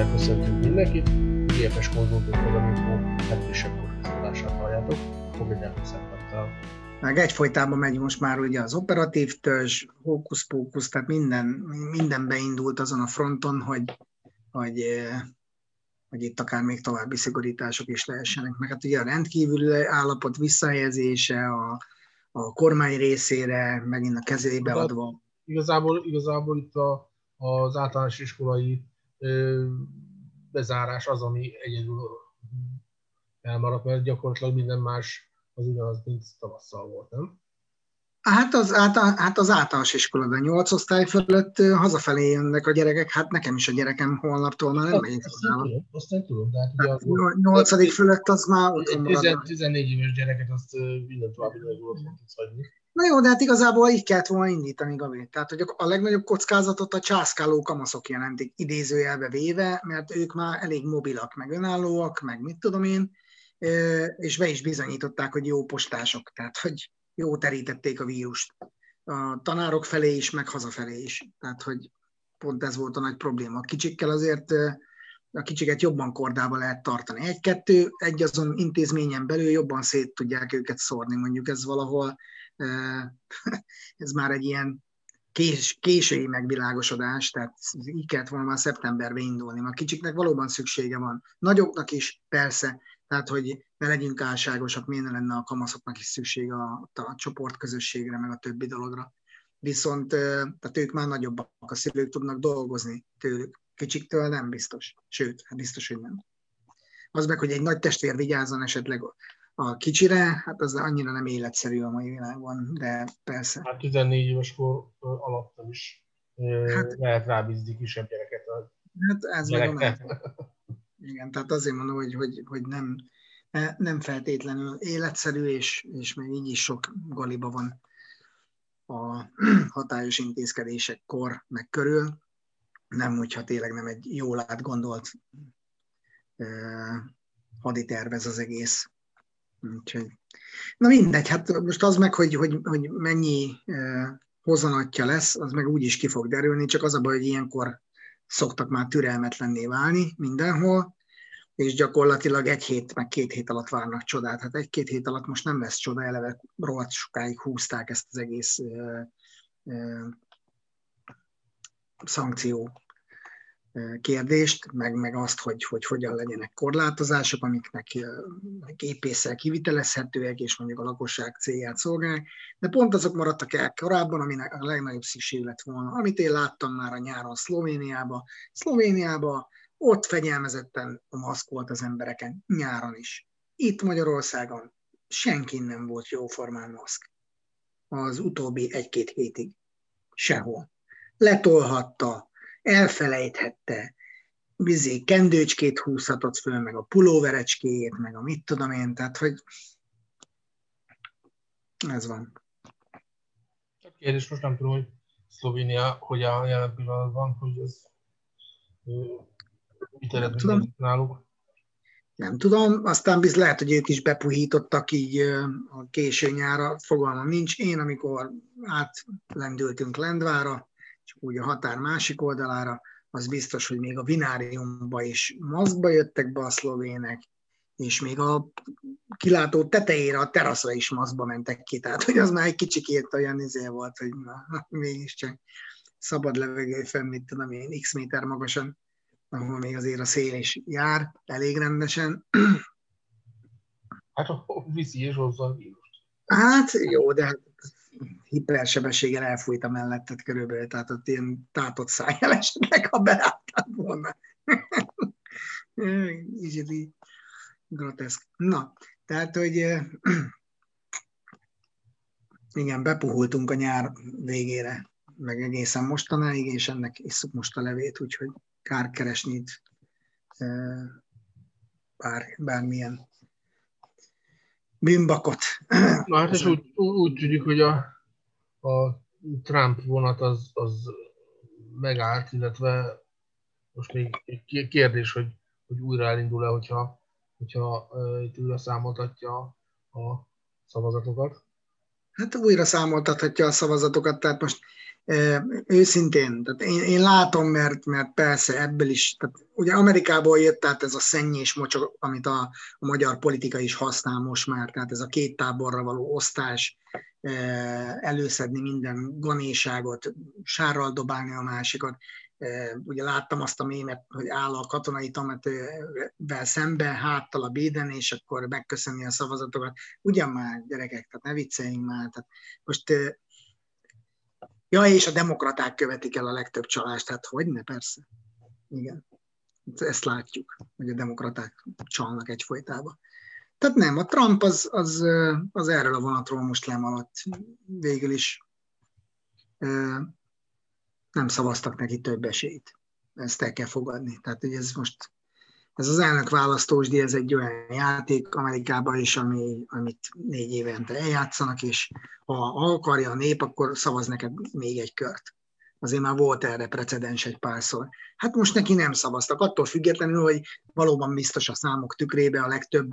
Szeretettel köszöntünk mindenkit, GFS Konzultunk Programinfo legfrissebb podcastolását halljátok, fogadjátok szeretettel. Meg egyfolytában megy most már ugye az operatív törzs, hókusz-pókusz, tehát minden, minden beindult azon a fronton, hogy, hogy, hogy itt akár még további szigorítások is lehessenek. Meg hát ugye a rendkívüli állapot visszahelyezése a, a kormány részére, megint a kezébe hát, adva. Igazából, igazából itt a, az általános iskolai bezárás az, ami egyedül elmaradt, mert gyakorlatilag minden más az ugyanaz, mint tavasszal volt, nem? Hát az, által, hát az általános iskola, de nyolc osztály fölött hazafelé jönnek a gyerekek, hát nekem is a gyerekem holnaptól már nem megy iskolába. Azt nem tudom, de hát ugye hát, az nyolcadik fölött az már otthon 14 éves gyereket azt minden további otthon tudsz hagyni. Na jó, de hát igazából így kellett volna indítani, Gabi. Tehát, hogy a legnagyobb kockázatot a császkáló kamaszok jelentik idézőjelbe véve, mert ők már elég mobilak, meg önállóak, meg mit tudom én, és be is bizonyították, hogy jó postások, tehát, hogy jó terítették a vírust. A tanárok felé is, meg hazafelé is. Tehát, hogy pont ez volt a nagy probléma. A kicsikkel azért a kicsiket jobban kordába lehet tartani. Egy-kettő, egy azon intézményen belül jobban szét tudják őket szórni. Mondjuk ez valahol ez már egy ilyen kés, késői megvilágosodás, tehát így kellett volna már szeptemberben indulni. A kicsiknek valóban szüksége van. Nagyoknak is persze, tehát hogy ne legyünk álságosak, miért ne lenne a kamaszoknak is szüksége a, a csoportközösségre, meg a többi dologra. Viszont tehát ők már nagyobbak, a szülők tudnak dolgozni tőlük. Kicsiktől nem biztos. Sőt, hát biztos, hogy nem. Az meg, hogy egy nagy testvér vigyázzon esetleg a kicsire, hát az annyira nem életszerű a mai világban, de persze. Hát 14 éves kor alatt is hát, lehet rábízni kisebb gyereket. A hát ez meg Igen, tehát azért mondom, hogy, hogy, hogy nem, nem feltétlenül életszerű, és, és még így is sok galiba van a hatályos intézkedésekkor meg körül. Nem, hogyha tényleg nem egy jól átgondolt eh, haditervez az egész. Úgyhogy, na mindegy, hát most az meg, hogy, hogy, hogy mennyi eh, hozanatja lesz, az meg úgy is ki fog derülni, csak az a baj, hogy ilyenkor szoktak már türelmetlenné válni mindenhol, és gyakorlatilag egy hét, meg két hét alatt várnak csodát. Hát egy-két hét alatt most nem lesz csoda, eleve rohadt sokáig húzták ezt az egész ö, ö, szankció kérdést, meg, meg azt, hogy, hogy hogyan legyenek korlátozások, amiknek épészel kivitelezhetőek, és mondjuk a lakosság célját szolgálják, de pont azok maradtak el korábban, aminek a legnagyobb szükség lett volna. Amit én láttam már a nyáron Szlovéniába, Szlovéniába ott fegyelmezetten a maszk volt az embereken, nyáron is. Itt Magyarországon senki nem volt jóformán maszk. Az utóbbi egy-két hétig. Sehol. Letolhatta, elfelejthette, bizé, kendőcskét húzhatott föl, meg a pulóverecskéjét, meg a mit tudom én, tehát hogy ez van. Csak kérdés, most nem tudom, hogy Szlovénia hogy áll jelen pillanatban, hogy ez mit eredményezik náluk. Nem tudom, aztán biz lehet, hogy ők is bepuhítottak így a késő nyára, fogalmam nincs. Én, amikor átlendültünk Lendvára, úgy a határ másik oldalára, az biztos, hogy még a vináriumba is maszkba jöttek be a szlovének, és még a kilátó tetejére, a teraszra is maszkba mentek ki, tehát hogy az már egy kicsikét olyan izé volt, hogy na, mégiscsak szabad levegő fenn, mit tudom én, x méter magasan, ahol még azért a szél is jár, elég rendesen. Hát a viszi és hozza a vírust. Hát jó, de hát hipersebességgel elfújt a mellettet körülbelül, tehát ott ilyen tátott szájjal esetleg, ha beálltál volna. így groteszk. Na, tehát, hogy igen, bepuhultunk a nyár végére, meg egészen mostanáig, és ennek isszuk most a levét, úgyhogy kár keresni itt bár, bármilyen bűnbakot. Na hát és úgy, úgy tudjuk, hogy a, a Trump vonat az, az megállt, illetve most még egy kérdés, hogy, hogy újra elindul-e, hogyha, hogyha itt újra számoltatja a szavazatokat. Hát újra számoltathatja a szavazatokat, tehát most őszintén, tehát én, én látom, mert, mert persze ebből is, tehát ugye Amerikából jött tehát ez a szennyés mocsok, amit a, a magyar politika is használ most már, tehát ez a két táborra való osztás, előszedni minden ganéságot, sárral dobálni a másikat. Ugye láttam azt a mémet, hogy áll a katonai tametővel szembe, háttal a béden, és akkor megköszönni a szavazatokat. Ugyan már, gyerekek, tehát ne vicceljünk már. Tehát most Ja, és a demokraták követik el a legtöbb csalást, hát hogy ne, persze. Igen. Ezt látjuk, hogy a demokraták csalnak egyfolytában. Tehát nem, a Trump az, az, az erről a vonatról most lemaradt. Végül is nem szavaztak neki több esélyt. Ezt el kell fogadni. Tehát, hogy ez most ez az elnök választósdi, ez egy olyan játék Amerikában is, ami, amit négy évente eljátszanak, és ha akarja a nép, akkor szavaz neked még egy kört. Azért már volt erre precedens egy párszor. Hát most neki nem szavaztak, attól függetlenül, hogy valóban biztos a számok tükrébe a legtöbb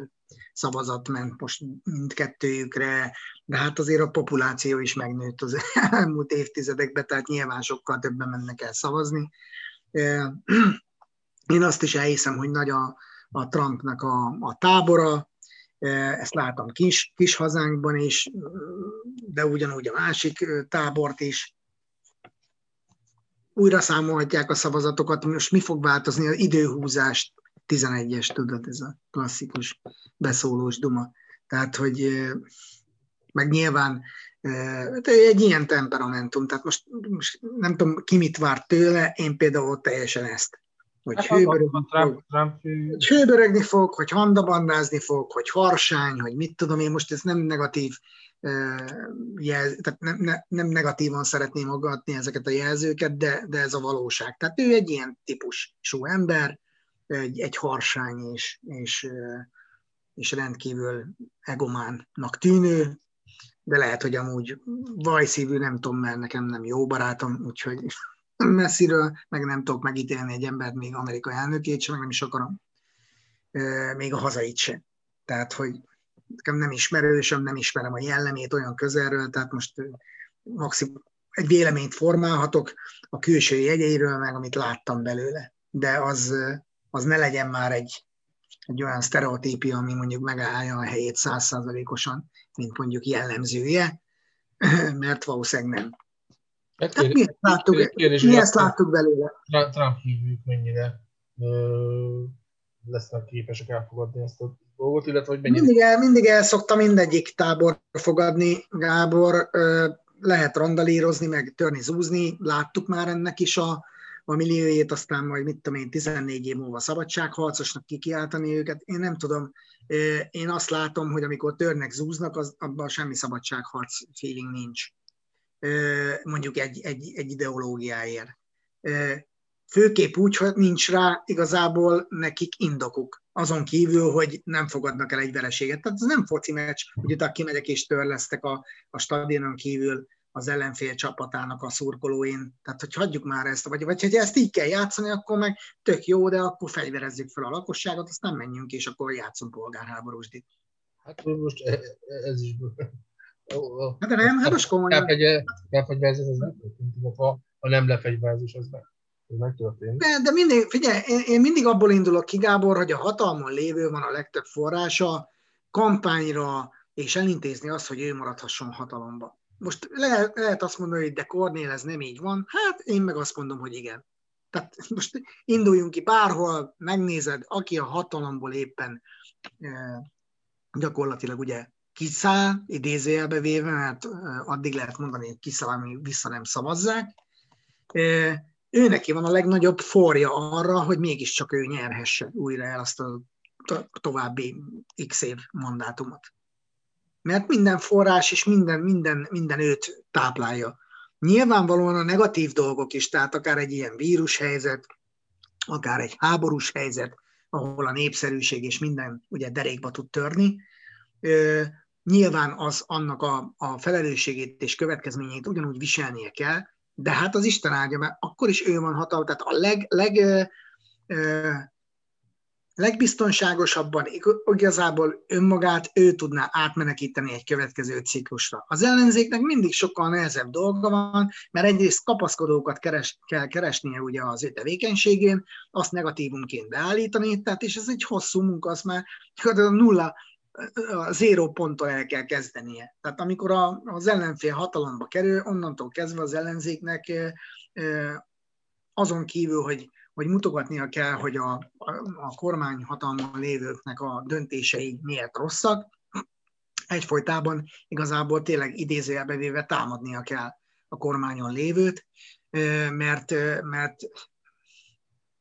szavazat ment most mindkettőjükre, de hát azért a populáció is megnőtt az elmúlt évtizedekben, tehát nyilván sokkal többen mennek el szavazni én azt is elhiszem, hogy nagy a, a Trumpnak a, a tábora, ezt látom kis, kis hazánkban is, de ugyanúgy a másik tábort is. Újra számolhatják a szavazatokat, most mi fog változni? Az időhúzást 11-es, tudod, ez a klasszikus beszólós duma. Tehát, hogy meg nyilván egy ilyen temperamentum, tehát most, most nem tudom, ki mit vár tőle, én például teljesen ezt hogy hát hőbörögni, Trump, Trump, hogy hőbörögni fog, hogy handabandázni fog, hogy harsány, hogy mit tudom én, most ez nem negatív jelz, tehát nem, ne, nem negatívan szeretném magadni ezeket a jelzőket, de, de ez a valóság. Tehát ő egy ilyen típusú ember, egy, egy harsány és, és, és rendkívül egománnak tűnő, de lehet, hogy amúgy vajszívű, nem tudom, mert nekem nem jó barátom, úgyhogy messziről, meg nem tudok megítélni egy embert, még amerikai elnökét sem, meg nem is akarom, még a hazait sem. Tehát, hogy nekem nem ismerősöm, nem ismerem a jellemét olyan közelről, tehát most maximum egy véleményt formálhatok a külső jegyeiről, meg amit láttam belőle. De az, az ne legyen már egy, egy olyan sztereotípia, ami mondjuk megállja a helyét százszázalékosan, mint mondjuk jellemzője, mert valószínűleg nem. Hát, hát mi ezt láttuk, kérdés, mi ezt láttuk belőle. Trump hívjuk mennyire ö, lesznek képesek elfogadni ezt a dolgot, illetve hogy mennyire... Mindig el, mindig el szokta mindegyik tábor fogadni, Gábor, ö, lehet randalírozni, meg törni, zúzni, láttuk már ennek is a, a milliójét, aztán majd mit tudom én, 14 év múlva szabadságharcosnak kikiáltani őket. Én nem tudom, én azt látom, hogy amikor törnek, zúznak, az, abban semmi szabadságharc feeling nincs mondjuk egy, egy, egy ideológiáért. Főképp úgy, hogy nincs rá igazából nekik indokuk, azon kívül, hogy nem fogadnak el egy vereséget. Tehát ez nem foci meccs, hogy utána kimegyek és törlesztek a, a stadionon kívül az ellenfél csapatának a szurkolóin. Tehát, hogy hagyjuk már ezt, vagy, vagy hogy ezt így kell játszani, akkor meg tök jó, de akkor fegyverezzük fel a lakosságot, aztán menjünk, és akkor játszunk polgárháborúsdit. Hát most e, e, ez is Hát de nem, hát most komolyan. Lefegyverzés az nem történt, illetve a nem lefegyverzés az meg. Ez megtörtént. De, de mindig, figyelj, én, én mindig abból indulok ki, Gábor, hogy a hatalmon lévő van a legtöbb forrása kampányra, és elintézni azt, hogy ő maradhasson hatalomba. Most lehet, lehet azt mondani, hogy de Kornél ez nem így van, hát én meg azt mondom, hogy igen. Tehát most induljunk ki bárhol, megnézed, aki a hatalomból éppen eh, gyakorlatilag ugye kiszáll, idézőjelbe véve, mert addig lehet mondani, hogy kiszáll, amíg vissza nem szavazzák. Ő neki van a legnagyobb forja arra, hogy mégiscsak ő nyerhesse újra el azt a további x év mandátumot. Mert minden forrás és minden, minden, minden őt táplálja. Nyilvánvalóan a negatív dolgok is, tehát akár egy ilyen vírushelyzet, akár egy háborús helyzet, ahol a népszerűség és minden ugye derékba tud törni, nyilván az annak a, a felelősségét és következményeit ugyanúgy viselnie kell, de hát az Isten áldja, mert akkor is ő van hatalma, tehát a leg, leg ö, ö, legbiztonságosabban igazából önmagát ő tudná átmenekíteni egy következő ciklusra. Az ellenzéknek mindig sokkal nehezebb dolga van, mert egyrészt kapaszkodókat keres, kell keresnie ugye az ő tevékenységén, azt negatívunként beállítani, tehát és ez egy hosszú munka, az már nulla, a zéró ponttól el kell kezdenie. Tehát amikor a, az ellenfél hatalomba kerül, onnantól kezdve az ellenzéknek azon kívül, hogy hogy mutogatnia kell, hogy a, a, kormány hatalmon lévőknek a döntései miért rosszak, egyfolytában igazából tényleg idézőjelbe véve támadnia kell a kormányon lévőt, mert, mert,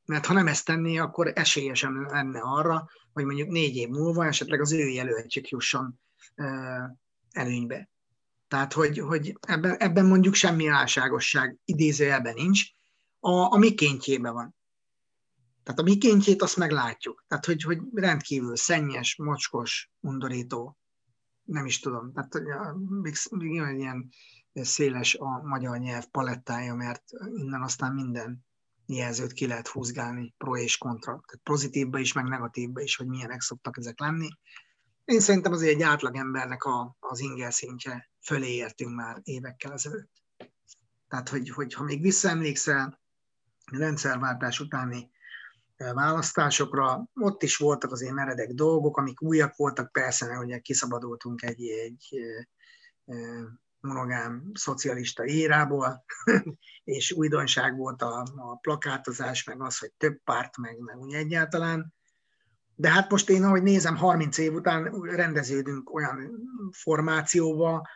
mert ha nem ezt tenné, akkor esélyesen lenne arra, hogy mondjuk négy év múlva esetleg az ő jelöltjük jusson előnybe. Tehát, hogy, hogy ebben, ebben mondjuk semmi álságosság idézőjelben nincs, a, a mikéntjében van. Tehát a mikéntjét azt meglátjuk. Tehát, hogy, hogy rendkívül szennyes, mocskos, undorító, nem is tudom. Tehát még, még ilyen széles a magyar nyelv palettája, mert innen aztán minden jelzőt ki lehet húzgálni, pro és kontra. Tehát pozitívba is, meg negatívba is, hogy milyenek szoktak ezek lenni. Én szerintem azért egy átlagembernek a, az inger szintje fölé értünk már évekkel ezelőtt. Tehát, hogy, hogy ha még visszaemlékszel, rendszerváltás utáni választásokra. Ott is voltak azért meredek dolgok, amik újak voltak, persze, mert ugye kiszabadultunk egy, egy monogám szocialista érából, és újdonság volt a, a plakátozás, meg az, hogy több párt, meg, meg úgy egyáltalán. De hát most én, ahogy nézem, 30 év után rendeződünk olyan formációba,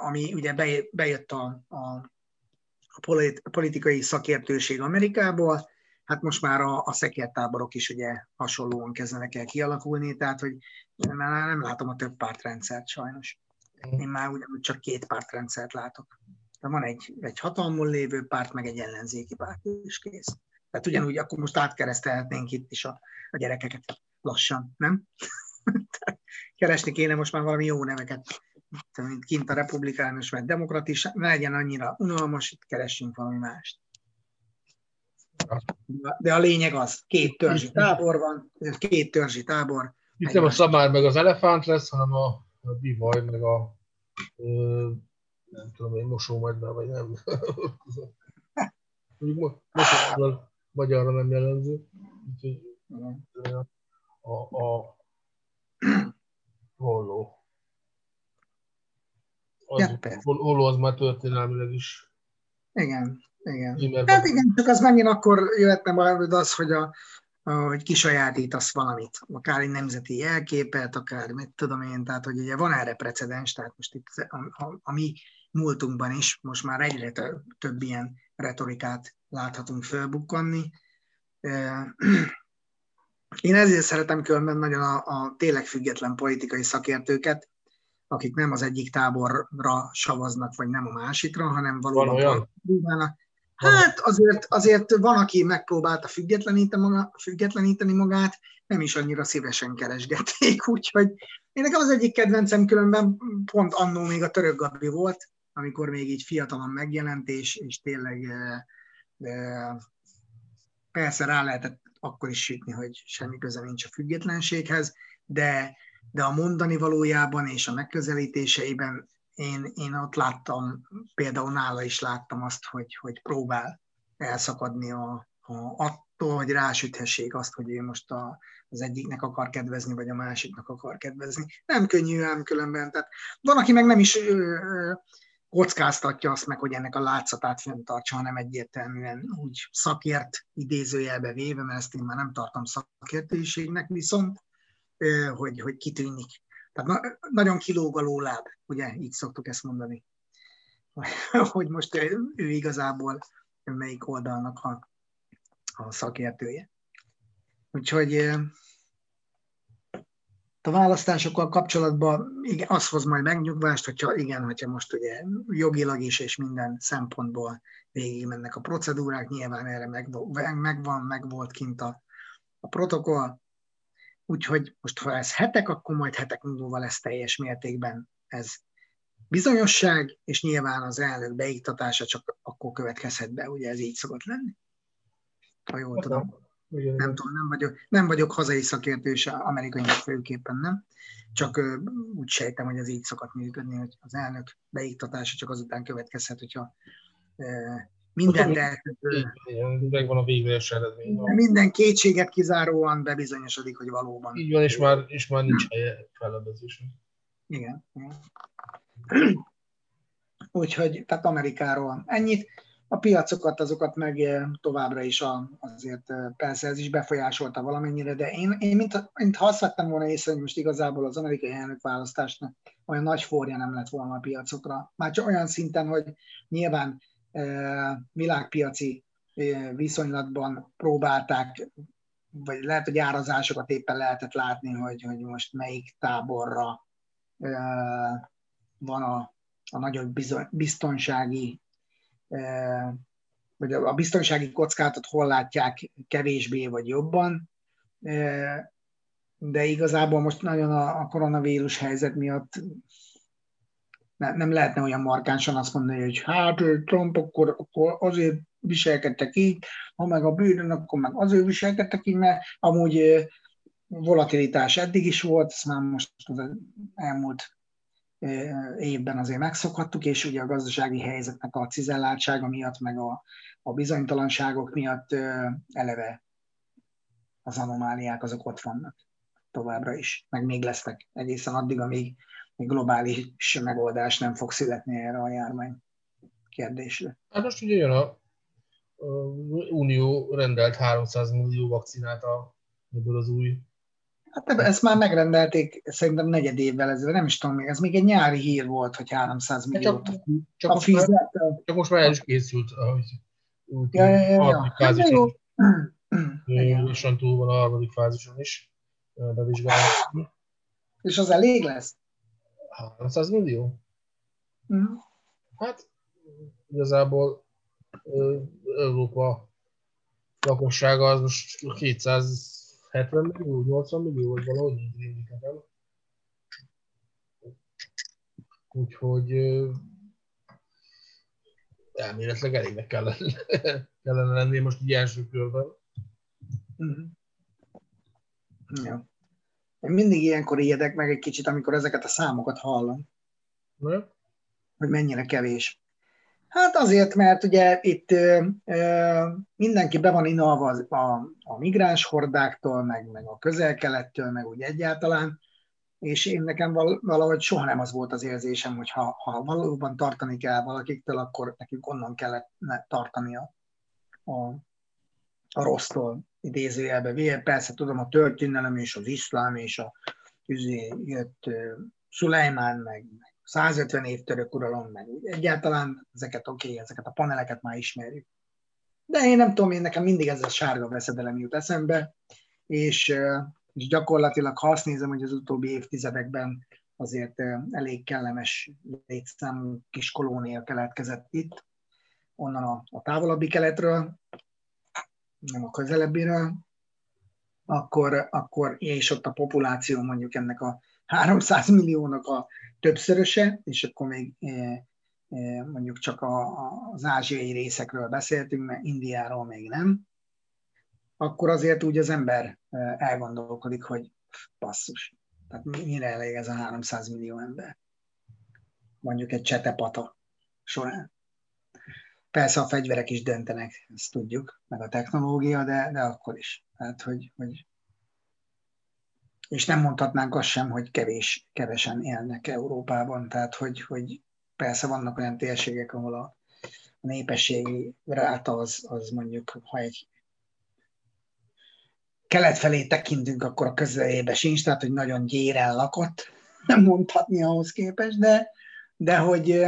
ami ugye bejött a, a, politikai szakértőség Amerikából, hát most már a, a szekértáborok is ugye hasonlóan kezdenek el kialakulni, tehát hogy már nem látom a több pártrendszert sajnos. Én már ugyanúgy csak két pártrendszert látok. De van egy, egy hatalmon lévő párt, meg egy ellenzéki párt, és kész. Tehát ugyanúgy akkor most átkeresztelhetnénk itt is a, a gyerekeket lassan, nem? Keresni kéne most már valami jó neveket. Mint kint a republikánus, vagy demokratis, ne legyen annyira unalmas, itt keressünk valami mást. De a lényeg az, két törzsi tábor van, két törzsi tábor. Itt nem a szabár meg az elefánt lesz, hanem a, a bivaj meg a ö, nem tudom én, mosómedve, vagy nem. Mondjuk mosómedve magyarra nem jellemző. Úgyhogy a, a holló. Az, ja, holló az már történelmileg is. Igen. Igen. Hát igen, csak az megint akkor jöhetne majd az, hogy a, hogy kisajátítasz valamit, akár egy nemzeti jelképet, akár mit tudom én, tehát hogy ugye van erre precedens, tehát most itt a, a, a mi múltunkban is most már egyre több, több ilyen retorikát láthatunk fölbukkanni. Én ezért szeretem különben nagyon a, a tényleg független politikai szakértőket, akik nem az egyik táborra savaznak, vagy nem a másikra, hanem valóban próbálnak, Hát azért, azért van, aki megpróbálta függetleníteni, maga, függetleníteni magát, nem is annyira szívesen keresgették, úgyhogy én nekem az egyik kedvencem különben pont annó még a török Gabi volt, amikor még így fiatalon megjelent, és, és tényleg de persze rá lehetett akkor is sütni, hogy semmi köze nincs a függetlenséghez, de, de a mondani valójában és a megközelítéseiben én, én ott láttam, például nála is láttam azt, hogy, hogy próbál elszakadni a, a, attól, hogy rásüthessék azt, hogy ő most a, az egyiknek akar kedvezni, vagy a másiknak akar kedvezni. Nem könnyű ám különben. Tehát van, aki meg nem is ö, ö, kockáztatja azt meg, hogy ennek a látszatát fenntartsa, hanem egyértelműen úgy szakért idézőjelbe véve, mert ezt én már nem tartom szakértőségnek, viszont hogy, hogy kitűnik tehát na, nagyon kilóg a lóláb, ugye így szoktuk ezt mondani. hogy most ő, ő igazából melyik oldalnak a, a szakértője. Úgyhogy a választásokkal kapcsolatban igen, az hoz majd megnyugvást, hogyha igen, hogyha most ugye jogilag is és minden szempontból végig mennek a procedúrák, nyilván erre megvan, megvan meg volt kint a, a protokoll, Úgyhogy most, ha ez hetek, akkor majd hetek múlva lesz teljes mértékben ez bizonyosság, és nyilván az elnök beiktatása csak akkor következhet be, ugye ez így szokott lenni. Ha jól tudom. Igen, nem tudom, nem vagyok, nem vagyok hazai szakértő, és amerikai főképpen nem. Csak uh, úgy sejtem, hogy ez így szokott működni, hogy az elnök beiktatása csak azután következhet, hogyha uh, mindent elkötő. Megvan a végleges eredmény. Minden kétséget kizáróan bebizonyosodik, hogy valóban. Így van, és már, és már nincs helye felebezésre. Igen. Úgyhogy, tehát Amerikáról ennyit. A piacokat, azokat meg továbbra is a, azért persze ez is befolyásolta valamennyire, de én, én mint, mint ha azt vettem volna észre, hogy most igazából az amerikai elnökválasztásnak olyan nagy forja nem lett volna a piacokra. Már csak olyan szinten, hogy nyilván világpiaci viszonylatban próbálták, vagy lehet, hogy árazásokat éppen lehetett látni, hogy, hogy most melyik táborra van a, a nagyobb biztonsági, vagy a biztonsági kockázatot hol látják kevésbé vagy jobban, de igazából most nagyon a, a koronavírus helyzet miatt ne, nem lehetne olyan markánsan azt mondani, hogy hát Trump akkor, akkor azért viselkedtek így, ha meg a bűnön, akkor meg azért viselkedtek így, mert amúgy volatilitás eddig is volt, ezt már most az elmúlt évben azért megszokhattuk, és ugye a gazdasági helyzetnek a cizelláltsága miatt, meg a, a bizonytalanságok miatt eleve az anomáliák azok ott vannak továbbra is, meg még lesznek egészen addig, amíg globális megoldás nem fog születni erre a járvány kérdésre. Hát most ugye jön a, a Unió rendelt 300 millió vakcinát a, ebből az új Hát ezt már megrendelték szerintem negyed évvel ezelőtt, nem is tudom még, ez még egy nyári hír volt, hogy 300 hát millió. Csak, csak, a fizet, már, csak most már el is készült, ahogy úgy, ja, ja, ja, ja. fázison. Lassan túl van a harmadik fázison is bevizsgálni. És az elég lesz? 300 millió? Uh-huh. Hát igazából Európa lakossága az most 270 millió, 80 millió, vagy valahogy így rémlik nekem. Úgyhogy elméletileg elégnek kellene, kellene lenni most így első körben. Ja. Én mindig ilyenkor ijedek meg egy kicsit, amikor ezeket a számokat hallom. Ne? Hogy mennyire kevés. Hát azért, mert ugye itt ö, ö, mindenki be van inalva a, a, a migráns hordáktól, meg, meg a közel-kelettől, meg úgy egyáltalán, és én nekem valahogy soha nem az volt az érzésem, hogy ha, ha valóban tartani kell valakiktől, akkor nekünk onnan kellett tartani a, a, a rossztól idézőjelbe. Persze tudom, a történelem és az iszlám és a üzé, jött Szulejmán, meg, meg 150 év török uralom, meg egyáltalán ezeket oké, okay, ezeket a paneleket már ismerjük. De én nem tudom, én nekem mindig ez a sárga veszedelem jut eszembe, és, és gyakorlatilag ha azt nézem, hogy az utóbbi évtizedekben azért elég kellemes létszámú kis kolónia keletkezett itt, onnan a, a távolabbi keletről, nem a közelebbiről, akkor, akkor és ott a populáció mondjuk ennek a 300 milliónak a többszöröse, és akkor még e, e, mondjuk csak a, az ázsiai részekről beszéltünk, mert Indiáról még nem, akkor azért úgy az ember e, elgondolkodik, hogy passzus, tehát mire elég ez a 300 millió ember? Mondjuk egy csetepata során. Persze a fegyverek is döntenek, ezt tudjuk, meg a technológia, de, de akkor is. Tehát, hogy, hogy és nem mondhatnánk azt sem, hogy kevés, kevesen élnek Európában, tehát hogy, hogy persze vannak olyan térségek, ahol a, a népességi ráta az, az mondjuk, ha egy kelet felé tekintünk, akkor a közelébe sincs, tehát hogy nagyon gyéren lakott, nem mondhatni ahhoz képest, de, de hogy,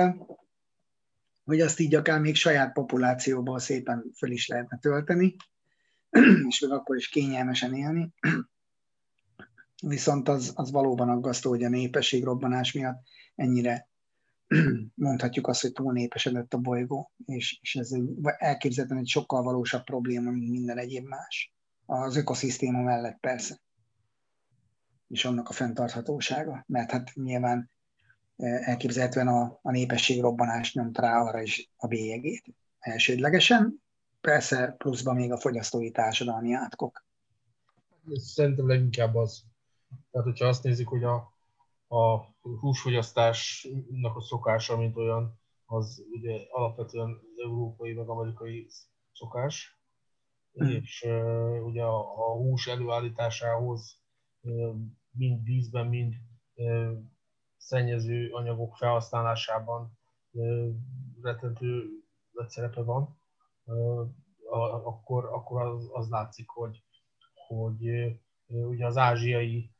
hogy azt így akár még saját populációból szépen föl is lehetne tölteni, és még akkor is kényelmesen élni. Viszont az, az valóban aggasztó, hogy a népességrobbanás miatt ennyire mondhatjuk azt, hogy túl népesedett a bolygó, és, és ez elképzelhetően egy sokkal valósabb probléma, mint minden egyéb más. Az ökoszisztéma mellett persze. És annak a fenntarthatósága. Mert hát nyilván elképzelhetően a, a népesség robbanás nyomta rá arra is a bélyegét elsődlegesen, persze pluszban még a fogyasztói társadalmi átkok. Szerintem leginkább az. Tehát, hogyha azt nézik, hogy a, a húsfogyasztásnak a szokása, mint olyan, az ugye alapvetően európai meg amerikai szokás, mm. és uh, ugye a, a hús előállításához uh, mind vízben, mind uh, szennyező anyagok felhasználásában rettentő nagy szerepe van, akkor, akkor az, az látszik, hogy, hogy ugye az ázsiai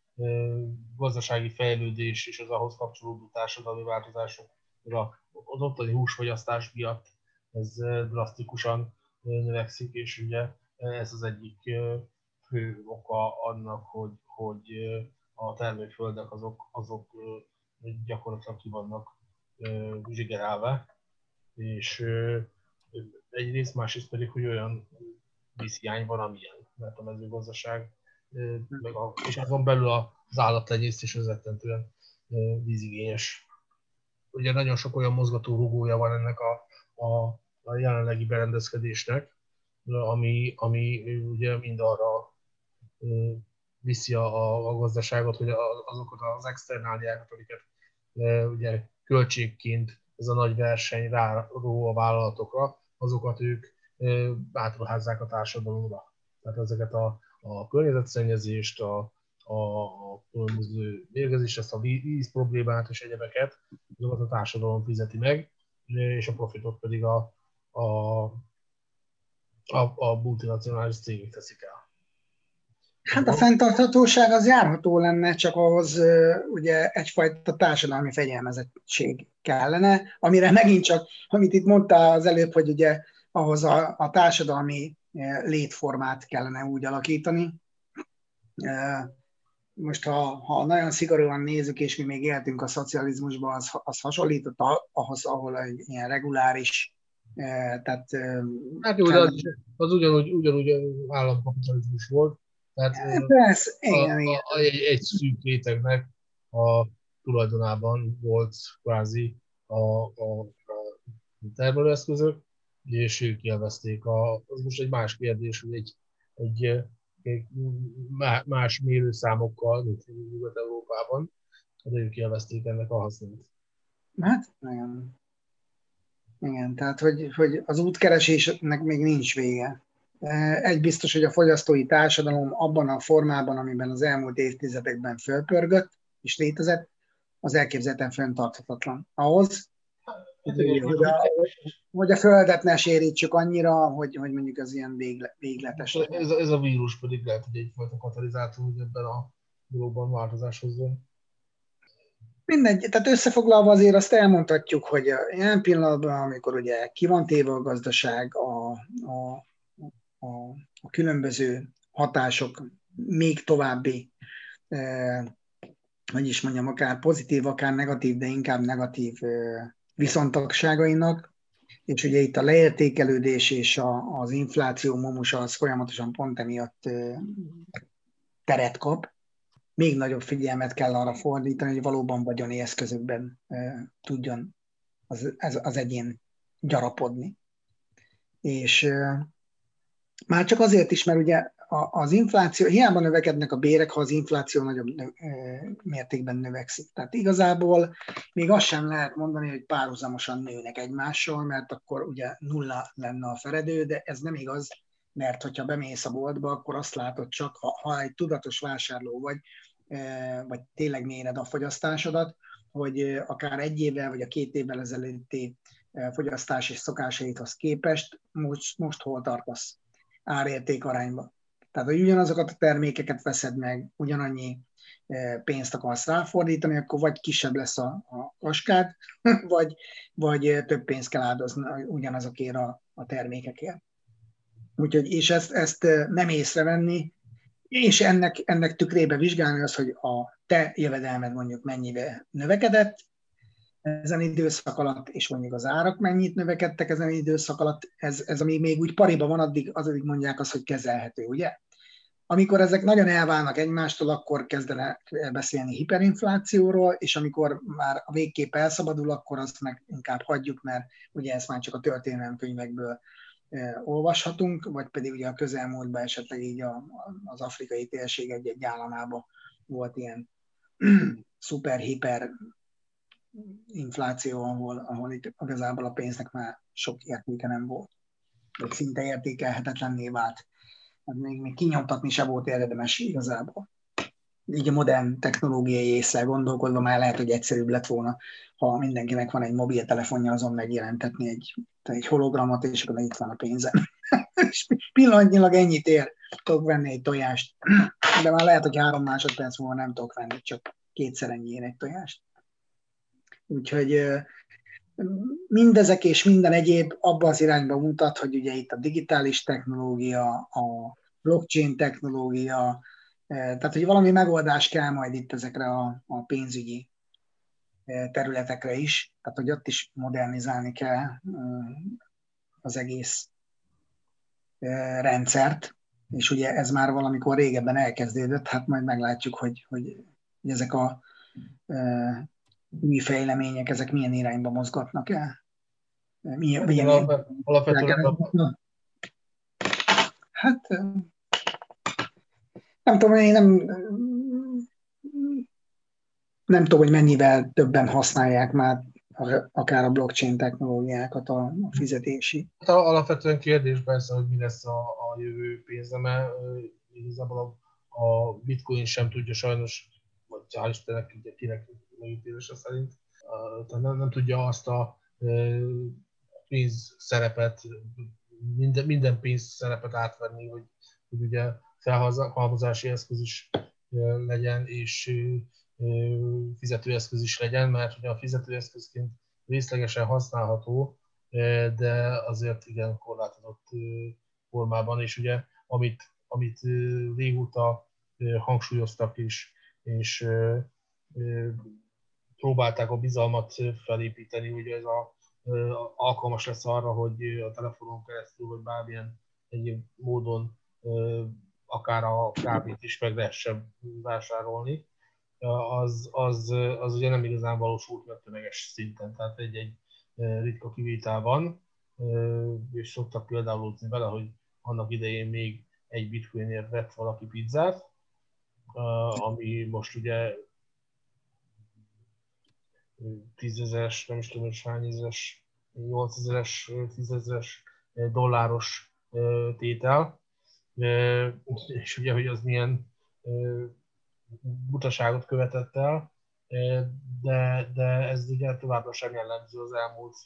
gazdasági fejlődés és az ahhoz kapcsolódó társadalmi változásokra az ottani húsfogyasztás miatt ez drasztikusan növekszik, és ugye ez az egyik fő oka annak, hogy, hogy a termőföldek azok, azok gyakorlatilag ki vannak zsigerelve, és egyrészt, másrészt pedig, hogy olyan vízhiány van, amilyen, mert a mezőgazdaság meg a, és azon belül az állattenyésztés az rettentően vízigényes. Ugye nagyon sok olyan mozgató rugója van ennek a, a, a jelenlegi berendezkedésnek, ami, ami ugye mind arra viszi a, a gazdaságot, hogy azokat az externáliákat, amiket ugye költségként ez a nagy verseny ráró a vállalatokra, azokat ők átruházzák a társadalomra. Tehát ezeket a a környezetszennyezést, a, a, különböző mérgezést, ezt a víz problémát és egyebeket, azokat a társadalom fizeti meg, és a profitot pedig a, a, a, a multinacionális cégek teszik el. Hát a fenntarthatóság az járható lenne, csak ahhoz ugye egyfajta társadalmi fegyelmezettség kellene, amire megint csak, amit itt mondtál az előbb, hogy ugye ahhoz a, a társadalmi létformát kellene úgy alakítani. Most, ha, ha nagyon szigorúan nézzük, és mi még éltünk a szocializmusban, az, az hasonlított ahhoz, ahol egy ilyen reguláris, tehát... Hát jó, de az, az ugyanúgy, ugyanúgy államkapitalizmus volt. Tehát Persze, igen, a, igen. A, egy, egy szűk rétegnek a tulajdonában volt kvázi a, a, a termelőeszközök, és ők élvezték. A, az most egy más kérdés, hogy egy, egy, egy más mérőszámokkal, mint Nyugat-Európában, de ők élvezték ennek a hasznát. Hát, igen. Igen, tehát hogy, hogy az útkeresésnek még nincs vége. Egy biztos, hogy a fogyasztói társadalom abban a formában, amiben az elmúlt évtizedekben fölpörgött és létezett, az elképzelhetően fenntarthatatlan. Ahhoz, hogy a, hogy a Földet ne sérítsük annyira, hogy, hogy mondjuk az ilyen végle, végletes. Ez, ez a vírus pedig lehet, hogy egyfajta katalizátor, hogy ebben a dologban változás hozzon. Mindegy, tehát összefoglalva azért azt elmondhatjuk, hogy ilyen pillanatban, amikor ugye ki van téve a gazdaság, a, a, a, a különböző hatások még további, eh, hogy is mondjam, akár pozitív, akár negatív, de inkább negatív eh, viszontagságainak, és ugye itt a leértékelődés és a, az infláció momusa az folyamatosan pont emiatt teret kap. Még nagyobb figyelmet kell arra fordítani, hogy valóban vagyoni eszközökben tudjon az, az, az egyén gyarapodni. És már csak azért is, mert ugye az infláció, hiába növekednek a bérek, ha az infláció nagyobb mértékben növekszik. Tehát igazából még azt sem lehet mondani, hogy párhuzamosan nőnek egymással, mert akkor ugye nulla lenne a feredő, de ez nem igaz, mert hogyha bemész a boltba, akkor azt látod csak, ha, ha egy tudatos vásárló vagy, vagy tényleg méred a fogyasztásodat, hogy akár egy évvel vagy a két évvel ezelőtti fogyasztási szokásaithoz képest most, most hol tartasz árérték arányban. Tehát, hogy ugyanazokat a termékeket veszed meg, ugyanannyi e, pénzt akarsz ráfordítani, akkor vagy kisebb lesz a, a kaskád, vagy, vagy e, több pénzt kell áldozni ugyanazokért a, a termékekért. Úgyhogy, és ezt, ezt e, nem észrevenni, és ennek, ennek tükrébe vizsgálni az, hogy a te jövedelmed mondjuk mennyibe növekedett, ezen időszak alatt, és mondjuk az árak mennyit növekedtek ezen időszak alatt, ez, ez ami még úgy pariba van, addig, addig mondják azt, hogy kezelhető, ugye? Amikor ezek nagyon elválnak egymástól, akkor kezdenek beszélni hiperinflációról, és amikor már a végkép elszabadul, akkor azt meg inkább hagyjuk, mert ugye ezt már csak a történelemkönyvekből olvashatunk, vagy pedig ugye a közelmúltban esetleg így a, az afrikai térség egy-egy államában volt ilyen szuper-hiper infláció, ahol, ahol itt igazából a pénznek már sok értéke nem volt, vagy szinte értékelhetetlenné vált. Hát még, még kinyomtatni se volt érdemes igazából így a modern technológiai észre gondolkodva már lehet, hogy egyszerűbb lett volna, ha mindenkinek van egy mobiltelefonja, azon megjelentetni egy, egy hologramot, és akkor itt van a pénze. és pillanatnyilag ennyit ér, tudok venni egy tojást. De már lehet, hogy három másodperc múlva nem tudok venni, csak kétszer ennyi egy tojást. Úgyhogy mindezek és minden egyéb abban az irányba mutat, hogy ugye itt a digitális technológia, a blockchain technológia, tehát, hogy valami megoldás kell majd itt ezekre a, a pénzügyi területekre is, tehát, hogy ott is modernizálni kell az egész rendszert, és ugye ez már valamikor régebben elkezdődött, hát majd meglátjuk, hogy, hogy ezek a új fejlemények, ezek milyen irányba mozgatnak el. Milyen, milyen alapvetően Hát nem tudom, én nem, nem tudom, hogy mennyivel többen használják már akár a blockchain technológiákat a, a fizetési. Hát alapvetően kérdés persze, hogy mi lesz a, a jövő pénzeme. Igazából a, a bitcoin sem tudja sajnos, vagy hál' Istennek, kinek megítélése szerint, nem, nem tudja azt a pénz szerepet, minden, minden pénz szerepet átvenni, hogy, hogy ugye felhalmozási eszköz is legyen, és fizetőeszköz is legyen, mert ugye a fizetőeszközként részlegesen használható, de azért igen korlátozott formában, és ugye amit, amit régóta hangsúlyoztak is, és próbálták a bizalmat felépíteni, hogy ez a, alkalmas lesz arra, hogy a telefonon keresztül, vagy bármilyen egyéb módon akár a kávét is meg lehessen vásárolni, az, az, az ugye nem igazán valósult meg tömeges szinten, tehát egy-egy ritka kivétel van, és szoktak például vele, hogy annak idején még egy bitcoinért vett valaki pizzát, ami most ugye tízezeres, nem is tudom, hogy hány ezeres, 8000-es, 10 dolláros tétel, és ugye, hogy az milyen butaságot követett el, de, de ez ugye továbbra sem jellemző az elmúlt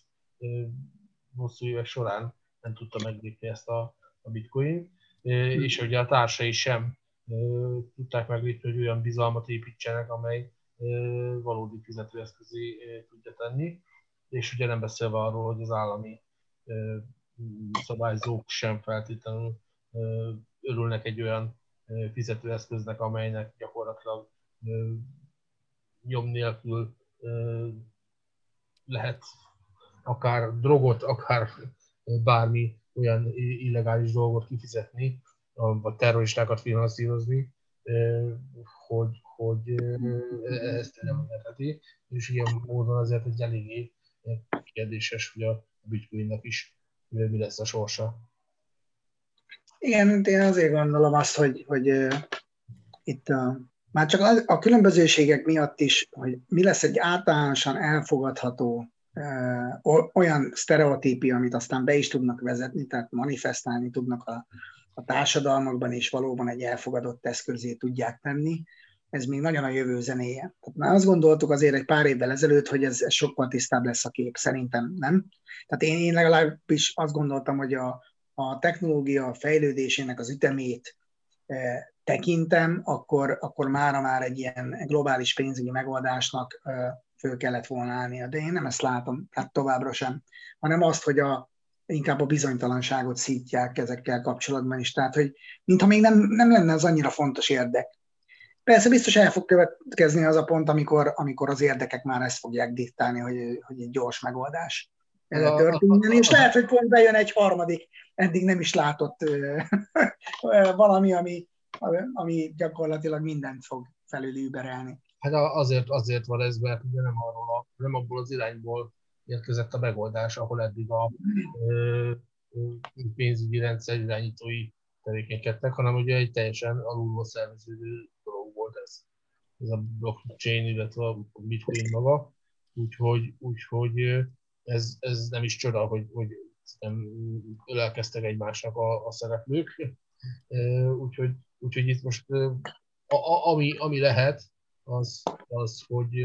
hosszú évek során. Nem tudta meglépni ezt a, a bitcoin, és ugye a társai sem tudták meglépni, hogy olyan bizalmat építsenek, amely valódi fizetőeszközé tudja tenni, és ugye nem beszélve arról, hogy az állami szabályzók sem feltétlenül örülnek egy olyan fizetőeszköznek, amelynek gyakorlatilag nyom nélkül lehet akár drogot, akár bármi olyan illegális dolgot kifizetni, vagy terroristákat finanszírozni, hogy, hogy ezt nem leheti, és ilyen módon azért egy eléggé kérdéses, hogy a bitcoinnak is mi lesz a sorsa. Igen, én azért gondolom azt, hogy, hogy itt a, már csak az, a különbözőségek miatt is, hogy mi lesz egy általánosan elfogadható olyan sztereotípia, amit aztán be is tudnak vezetni, tehát manifestálni tudnak a, a társadalmakban, és valóban egy elfogadott eszközé tudják tenni, ez még nagyon a jövő zenéje. Tehát már azt gondoltuk azért egy pár évvel ezelőtt, hogy ez, ez sokkal tisztább lesz a kép, szerintem nem. Tehát én, én legalábbis azt gondoltam, hogy a, a technológia fejlődésének az ütemét eh, tekintem, akkor, akkor mára már egy ilyen globális pénzügyi megoldásnak eh, föl kellett volna állnia. De én nem ezt látom, tehát továbbra sem, hanem azt, hogy a, inkább a bizonytalanságot szítják ezekkel kapcsolatban is. Tehát, hogy mintha még nem, nem lenne az annyira fontos érdek. Persze biztos el fog következni az a pont, amikor, amikor az érdekek már ezt fogják diktálni, hogy, hogy egy gyors megoldás történjen, és lehet, hogy pont bejön egy harmadik, eddig nem is látott valami, ami, ami gyakorlatilag mindent fog felülüberelni. Hát azért, azért van ez, mert ugye nem, arról a, nem abból az irányból érkezett a megoldás, ahol eddig a ö, pénzügyi rendszer irányítói tevékenykedtek, hanem ugye egy teljesen alulról szerveződő. Ez a blockchain, illetve a bitcoin maga. Úgyhogy, úgyhogy ez, ez nem is csoda, hogy, hogy ölelkeztek egymásnak a, a szereplők. Úgyhogy, úgyhogy itt most a, a, ami, ami lehet, az, az, hogy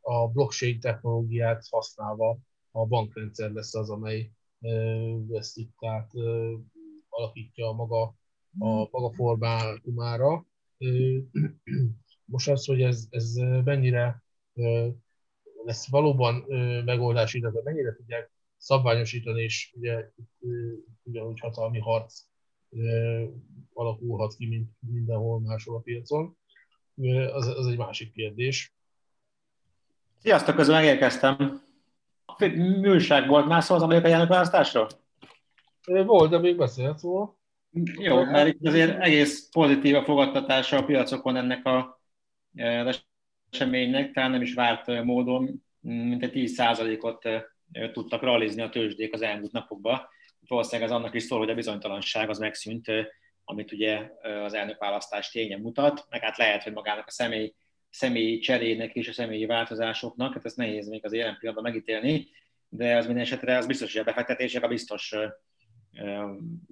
a blockchain technológiát használva a bankrendszer lesz az, amely ezt itt tehát alakítja maga, a maga formátumára. Most az, hogy ez, ez mennyire lesz valóban megoldás, illetve mennyire tudják szabványosítani, és ugye ugyanúgy hatalmi harc alakulhat ki, mint mindenhol máshol a piacon, az, az egy másik kérdés. Sziasztok, közben megérkeztem. Műság volt már szó az amerikai elnökválasztásról? Volt, de még beszélt róla. Jó, mert itt azért egész pozitív a fogadtatása a piacokon ennek a eseménynek, talán nem is várt módon, mint egy 10%-ot tudtak rallizni a tőzsdék az elmúlt napokban. Valószínűleg ez annak is szól, hogy a bizonytalanság az megszűnt, amit ugye az elnökválasztás ténye mutat, meg hát lehet, hogy magának a személy, személyi cserének és a személyi változásoknak, hát ezt nehéz még az jelen pillanatban megítélni, de az minden esetre az biztos, hogy a befektetések a biztos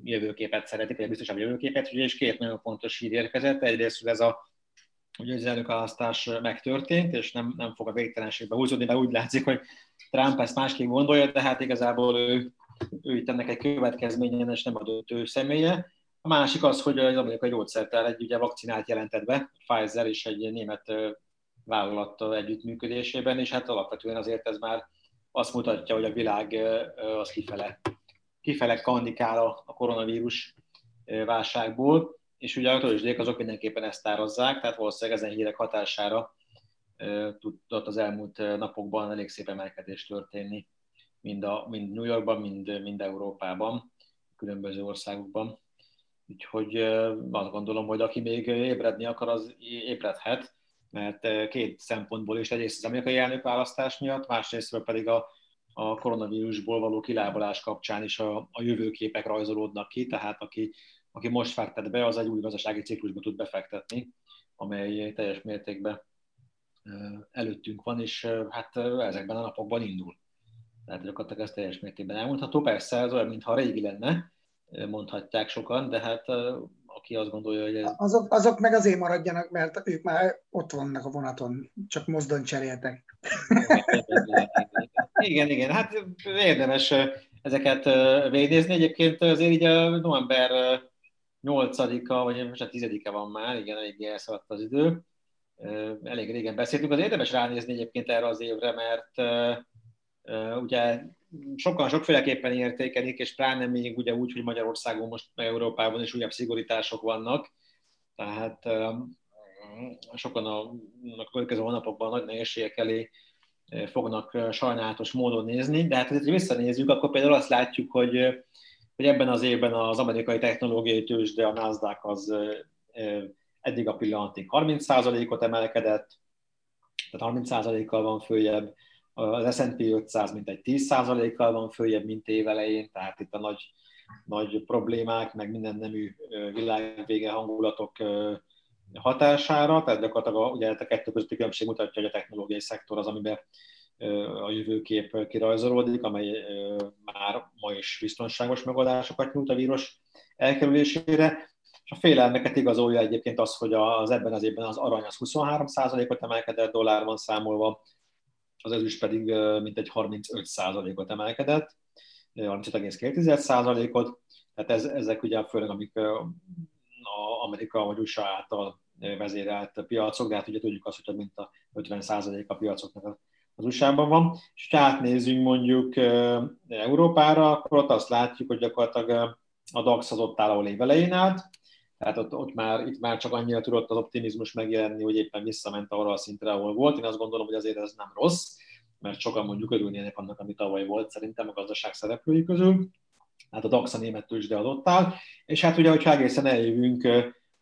jövőképet szeretik, vagy biztosabb jövőképet, ugye, és két nagyon fontos hír érkezett. Egyrészt ez a hogy az elnökválasztás megtörtént, és nem, nem fog a végtelenségbe húzódni, mert úgy látszik, hogy Trump ezt másképp gondolja, de hát igazából ő, ő itt ennek egy következményen, és nem adott ő személye. A másik az, hogy az amerikai gyógyszertár egy ugye vakcinát jelentett be, Pfizer és egy német vállalattal együttműködésében, és hát alapvetően azért ez már azt mutatja, hogy a világ az kifele, kifele kandikál a koronavírus válságból, és ugye a tőzsdék azok mindenképpen ezt tározzák, tehát valószínűleg ezen hírek hatására tudott az elmúlt napokban elég szép emelkedés történni, mind, a, mind New Yorkban, mind, mind Európában, különböző országokban. Úgyhogy azt gondolom, hogy aki még ébredni akar, az ébredhet, mert két szempontból is, egyrészt az amerikai elnökválasztás miatt, másrészt pedig a, a koronavírusból való kilábalás kapcsán is a, a jövőképek rajzolódnak ki, tehát aki, aki most fektet be, az egy új gazdasági ciklusba tud befektetni, amely teljes mértékben előttünk van, és hát ezekben a napokban indul. Tehát gyakorlatilag ez teljes mértékben elmondható. Persze ez olyan, mintha régi lenne, mondhatják sokan, de hát aki azt gondolja, hogy ez... Azok, azok meg azért maradjanak, mert ők már ott vannak a vonaton, csak mozdon cseréltek. Igen, igen, hát érdemes ezeket végignézni. Egyébként azért így a november 8-a, vagy most a 10-e van már, igen, elég elszaladt az idő. Elég régen beszéltünk, az érdemes ránézni egyébként erre az évre, mert ugye sokan sokféleképpen értékelik, és pláne még ugye úgy, hogy Magyarországon most Európában is újabb szigorítások vannak, tehát sokan a, a következő hónapokban nagy nehézségek elé fognak sajnálatos módon nézni, de hát ha visszanézzük, akkor például azt látjuk, hogy, hogy ebben az évben az amerikai technológiai tőzsde, a NASDAQ az eddig a pillanatig 30%-ot emelkedett, tehát 30%-kal van följebb, az S&P 500 mintegy 10%-kal van följebb, mint évelején, tehát itt a nagy, nagy problémák, meg minden nemű világvége hangulatok hatására, tehát gyakorlatilag ugye a kettő közötti különbség mutatja, hogy a technológiai szektor az, amiben a jövőkép kirajzolódik, amely már ma is biztonságos megoldásokat nyújt a vírus elkerülésére. És a félelmeket igazolja egyébként az, hogy az ebben az évben az arany az 23%-ot emelkedett dollárban számolva, az ezüst pedig mintegy 35%-ot emelkedett, 35,2%-ot, tehát ez, ezek ugye főleg, amik a Amerika vagy USA által vezérelt piacok, de hát ugye tudjuk azt, hogy mint a 50% a piacoknak az USA-ban van. És ha átnézzünk mondjuk Európára, akkor ott azt látjuk, hogy gyakorlatilag a DAX az ott áll, ahol évelején állt, tehát ott, ott már, itt már csak annyira tudott az optimizmus megjelenni, hogy éppen visszament arra a szintre, ahol volt. Én azt gondolom, hogy azért ez nem rossz, mert sokan mondjuk örülnének annak, ami tavaly volt szerintem a gazdaság szereplői közül. Hát a DAX a német tőzsde adott áll, és hát ugye, hogyha egészen eljövünk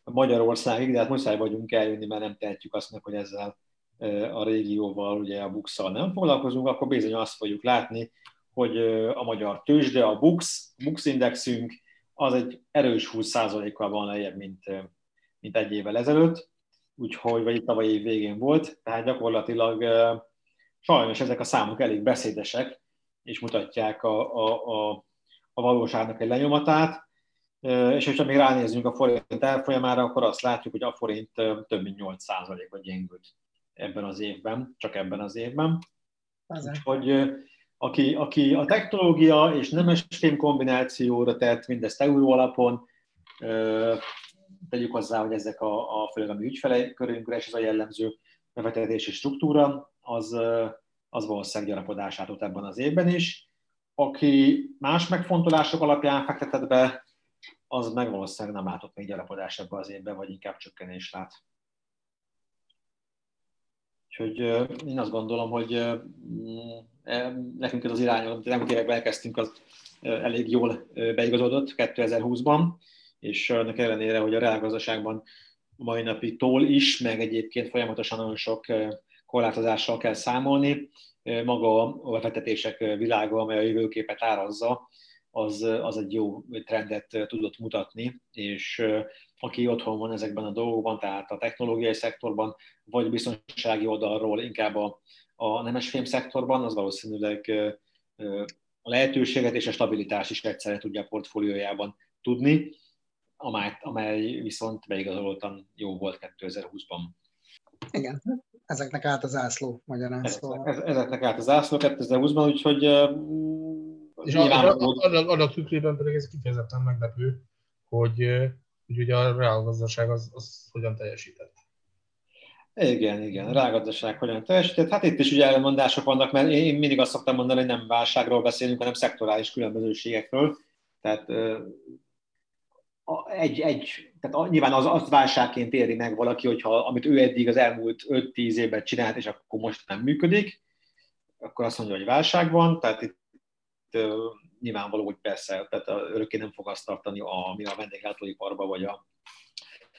Magyarországig, de hát muszáj vagyunk eljönni, mert nem tehetjük azt meg, hogy ezzel a régióval, ugye a bukszal nem foglalkozunk, akkor bizony azt fogjuk látni, hogy a magyar tőzsde, a BUX, BUX indexünk, az egy erős 20%-kal van lejjebb, mint, mint egy évvel ezelőtt, úgyhogy, vagy tavaly év végén volt, tehát gyakorlatilag sajnos ezek a számok elég beszédesek, és mutatják a, a, a, a valóságnak egy lenyomatát, és hogyha még ránézünk a forint elfolyamára, akkor azt látjuk, hogy a forint több mint 8%-ot gyengült ebben az évben, csak ebben az évben. Úgyhogy aki, aki a technológia és nemes fém kombinációra tett mindezt euró alapon, tegyük hozzá, hogy ezek a, a főleg a mi ügyfelekörünkre, és ez a jellemző befektetési struktúra, az, az valószínűleg gyarapodását ott ebben az évben is. Aki más megfontolások alapján fektetett be, az meg valószínűleg nem látott még gyarapodás ebben az évben, vagy inkább csökkenés lát. Úgyhogy én azt gondolom, hogy e, nekünk ez az irány, amit nem években elkezdtünk, az elég jól beigazodott 2020-ban, és annak ellenére, hogy a reálgazdaságban mai napi tól is, meg egyébként folyamatosan nagyon sok korlátozással kell számolni, maga a befektetések világa, amely a jövőképet árazza, az, az egy jó trendet tudott mutatni, és aki otthon van ezekben a dolgokban, tehát a technológiai szektorban, vagy biztonsági oldalról inkább a, a nemesfém szektorban, az valószínűleg a lehetőséget és a stabilitás is egyszerre tudja a portfóliójában tudni, amely, amely viszont beigazolódtan jó volt 2020-ban. Igen, ezeknek állt az ászló magyarán. Szóval. Ezeknek állt az ászló 2020-ban, úgyhogy és annak, annak tükrében pedig ez kifejezetten meglepő, hogy, hogy ugye a reálgazdaság az, az hogyan teljesített. Igen, igen, a reálgazdaság hogyan teljesített. Hát itt is ugye elmondások vannak, mert én mindig azt szoktam mondani, hogy nem válságról beszélünk, hanem szektorális különbözőségekről. Tehát egy, egy, tehát nyilván az, az válságként éri meg valaki, hogyha amit ő eddig az elmúlt 5-10 évben csinált, és akkor most nem működik, akkor azt mondja, hogy válság van, tehát itt nyilvánvaló, hogy persze, tehát örökké nem fog azt tartani, ami a vendéglátóiparban vagy a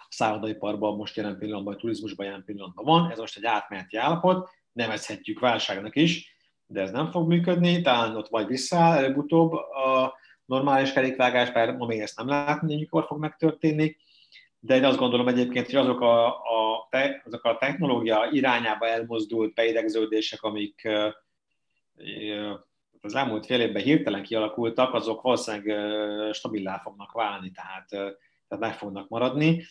szállodaiparban most jelen pillanatban, a turizmusban jelen pillanatban van. Ez most egy átmeneti állapot, nevezhetjük válságnak is, de ez nem fog működni, talán ott vagy visszaáll előbb-utóbb a normális kerékvágás, bár ma még ezt nem látni, mikor fog megtörténni, de én azt gondolom egyébként, hogy azok a, a, te, azok a technológia irányába elmozdult beidegződések, amik az elmúlt fél évben hirtelen kialakultak, azok valószínűleg stabilá fognak válni, tehát, tehát meg fognak maradni.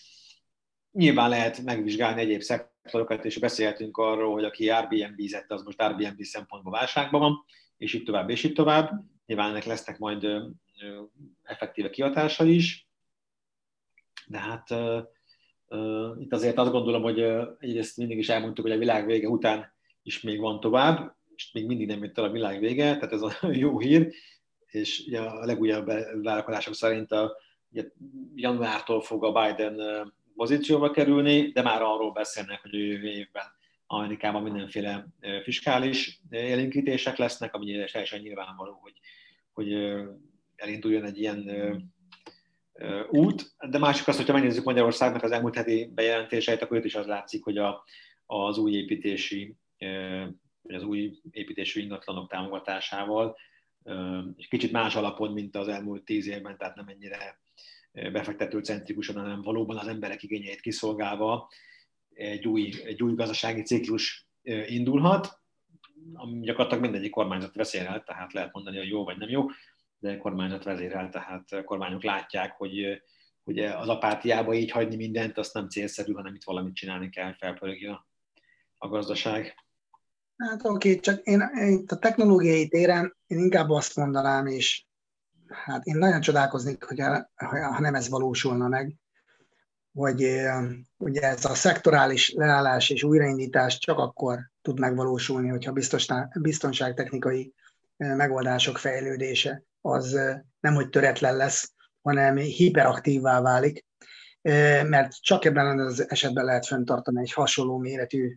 Nyilván lehet megvizsgálni egyéb szektorokat, és beszélhetünk arról, hogy aki Airbnb-zett, az most Airbnb szempontból válságban van, és így tovább, és így tovább. Nyilván ennek lesznek majd effektíve kihatása is, de hát itt azért azt gondolom, hogy egyrészt mindig is elmondtuk, hogy a világ vége után is még van tovább, és még mindig nem jött el a világ vége, tehát ez a jó hír, és ugye a legújabb várakozások szerint a, ugye januártól fog a Biden pozícióba kerülni, de már arról beszélnek, hogy jövő évben Amerikában mindenféle fiskális élénkítések lesznek, ami teljesen nyilvánvaló, hogy, hogy elinduljon egy ilyen út. De másik az, hogyha megnézzük Magyarországnak az elmúlt heti bejelentéseit, akkor itt is az látszik, hogy a, az új építési vagy az új építésű ingatlanok támogatásával, egy kicsit más alapon, mint az elmúlt tíz évben, tehát nem ennyire befektető centrikusan, hanem valóban az emberek igényeit kiszolgálva egy új, egy új gazdasági ciklus indulhat, ami gyakorlatilag mindegyik kormányzat vezérel, tehát lehet mondani, hogy jó vagy nem jó, de kormányzat vezérel, tehát kormányok látják, hogy, hogy az apátiába így hagyni mindent, azt nem célszerű, hanem itt valamit csinálni kell, felpörögjön a, a gazdaság. Hát oké, csak én, itt a technológiai téren én inkább azt mondanám, és hát én nagyon csodálkoznék, hogy ha nem ez valósulna meg, hogy ugye ez a szektorális leállás és újraindítás csak akkor tud megvalósulni, hogyha biztonságtechnikai megoldások fejlődése az nem, hogy töretlen lesz, hanem hiperaktívvá válik, mert csak ebben az esetben lehet fenntartani egy hasonló méretű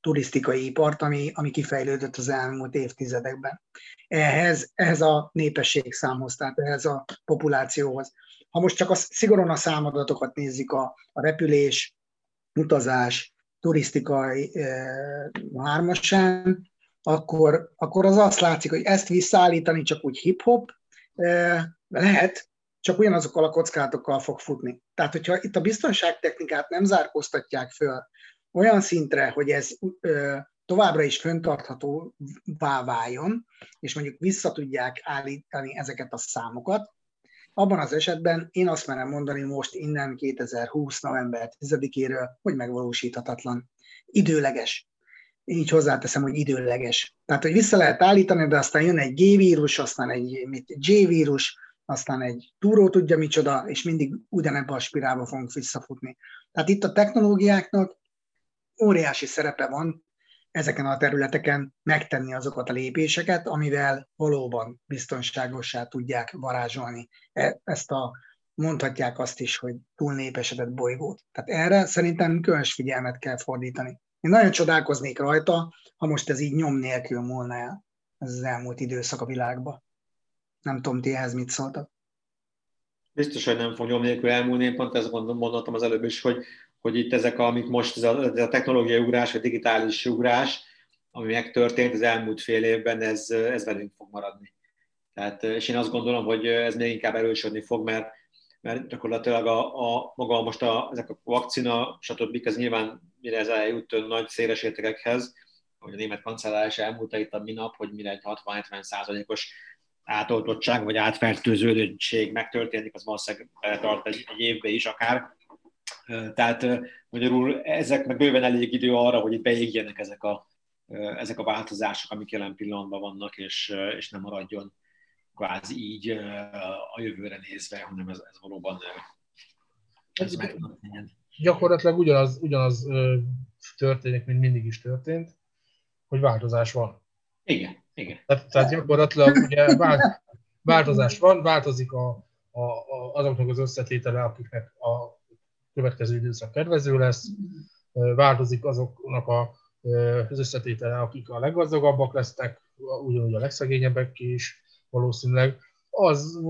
turisztikai ipart, ami, ami kifejlődött az elmúlt évtizedekben. Ehhez, ehhez a népességszámhoz, tehát ehhez a populációhoz. Ha most csak a, szigorúan a számadatokat nézzük, a, a repülés, utazás, turisztikai e, hármasán, akkor, akkor az azt látszik, hogy ezt visszaállítani csak úgy hip-hop, lehet, csak ugyanazokkal a kockázatokkal fog futni. Tehát, hogyha itt a biztonságtechnikát nem zárkóztatják föl olyan szintre, hogy ez továbbra is föntarthatóvá váljon, és mondjuk vissza tudják állítani ezeket a számokat, abban az esetben én azt merem mondani most innen 2020. november 10-éről, hogy megvalósíthatatlan. Időleges. Így hozzáteszem, hogy időleges. Tehát, hogy vissza lehet állítani, de aztán jön egy G-vírus, aztán egy J-vírus, aztán egy túró tudja micsoda, és mindig ugyanebbe a spirálba fogunk visszafutni. Tehát itt a technológiáknak óriási szerepe van ezeken a területeken megtenni azokat a lépéseket, amivel valóban biztonságosá tudják varázsolni e, ezt a, mondhatják azt is, hogy túlnépesedett bolygót. Tehát erre szerintem különös figyelmet kell fordítani. Én nagyon csodálkoznék rajta, ha most ez így nyom nélkül múlna el, ez az elmúlt időszak a világban. Nem tudom, ti ehhez mit szóltak? Biztos, hogy nem fog nyom nélkül elmúlni, én pont ezt mondottam az előbb is, hogy, hogy itt ezek, amik most, ez a, ez a technológiai ugrás, vagy digitális ugrás, ami megtörtént az elmúlt fél évben, ez, ez velünk fog maradni. Tehát, és én azt gondolom, hogy ez még inkább erősödni fog, mert, mert gyakorlatilag a, a maga most a, ezek a vakcina, stb. ez nyilván mire ez eljut nagy széles értékekhez, hogy a német kancellár is elmúlta itt a minap, hogy mire egy 60-70 százalékos átoltottság vagy átfertőződöttség megtörténik, az valószínűleg tart egy, egy évbe is akár. Tehát magyarul ezek meg bőven elég idő arra, hogy itt beégjenek ezek a, ezek a változások, amik jelen pillanatban vannak, és, és nem maradjon kvázi így a jövőre nézve, hanem ez, ez valóban ez Gyakorlatilag ugyanaz, ugyanaz történik, mint mindig is történt, hogy változás van. Igen, igen. Tehát, tehát gyakorlatilag ugye változás van, változik a, a, a, azoknak az összetétele, akiknek a következő időszak kedvező lesz, változik azoknak a, az összetétele, akik a leggazdagabbak lesznek, ugyanúgy a legszegényebbek is valószínűleg. Az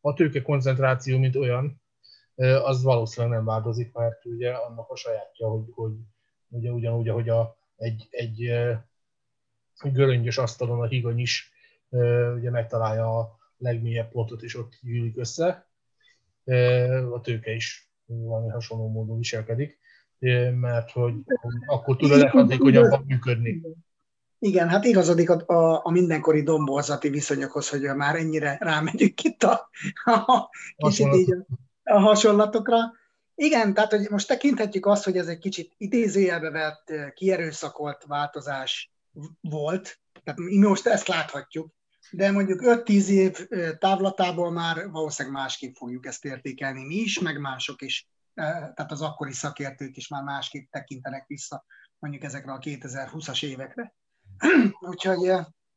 a tőke koncentráció, mint olyan, az valószínűleg nem változik, mert ugye annak a sajátja, hogy, hogy ugye ugyanúgy, ahogy a, egy, egy göröngyös asztalon a higany is ugye megtalálja a legmélyebb pontot, és ott gyűlik össze. A tőke is valami hasonló módon viselkedik, mert hogy akkor tud a leghatékonyabban működni. Igen, hát igazodik a, a, a mindenkori domborzati viszonyokhoz, hogy már ennyire rámegyünk itt a, a kicsit így a, a hasonlatokra. Igen, tehát hogy most tekinthetjük azt, hogy ez egy kicsit idézőjelbe vett, kierőszakolt változás volt, tehát mi most ezt láthatjuk, de mondjuk 5-10 év távlatából már valószínűleg másképp fogjuk ezt értékelni mi is, meg mások is, tehát az akkori szakértők is már másképp tekintenek vissza mondjuk ezekre a 2020-as évekre. Úgyhogy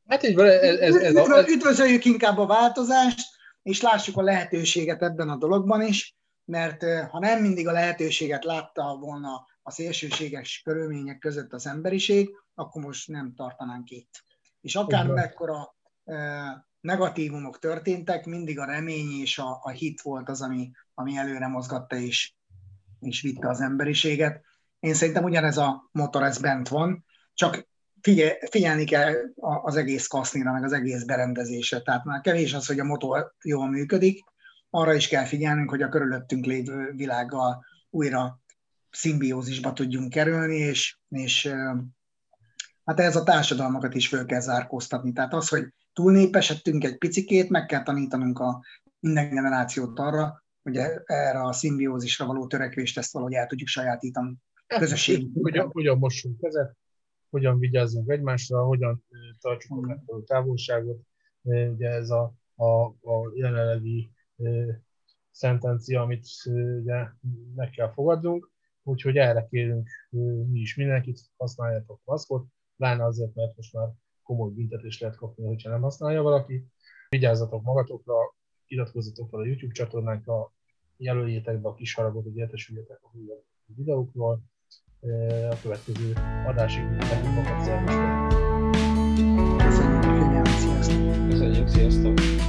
hát így van, ez, ez, ez, ez, üdvözöljük inkább a változást, és lássuk a lehetőséget ebben a dologban is, mert ha nem mindig a lehetőséget látta volna a szélsőséges körülmények között az emberiség, akkor most nem tartanánk itt. És akár mekkora negatívumok történtek, mindig a remény és a, a hit volt az, ami, ami előre mozgatta és, és vitte az emberiséget. Én szerintem ugyanez a motor, ez bent van, csak figyel, figyelni kell az egész kasznira, meg az egész berendezésre. Tehát már kevés az, hogy a motor jól működik, arra is kell figyelnünk, hogy a körülöttünk lévő világgal újra szimbiózisba tudjunk kerülni, és, és hát ez a társadalmakat is föl kell zárkóztatni. Tehát az, hogy túlnépesedtünk egy picikét, meg kell tanítanunk a minden generációt arra, hogy e, erre a szimbiózisra való törekvést ezt valahogy el tudjuk sajátítani közösség. Hogyan, hogyan mossunk kezet, hogyan vigyázzunk egymásra, hogyan tartsuk a megfelelő távolságot. Ugye ez a, a, a jelenlegi szentencia, amit ugye meg kell fogadnunk, Úgyhogy erre kérünk mi is mindenkit, használjatok maszkot, pláne azért, mert most már komoly büntetést lehet kapni, hogyha nem használja valaki. Vigyázzatok magatokra, iratkozzatok fel a YouTube csatornánkra, jelöljétek be a kis haragot, hogy értesüljetek a újabb videókról. A következő adásig mindenkit magat szervusztok! Köszönjük, sziasztok! Köszönjük, sziasztok!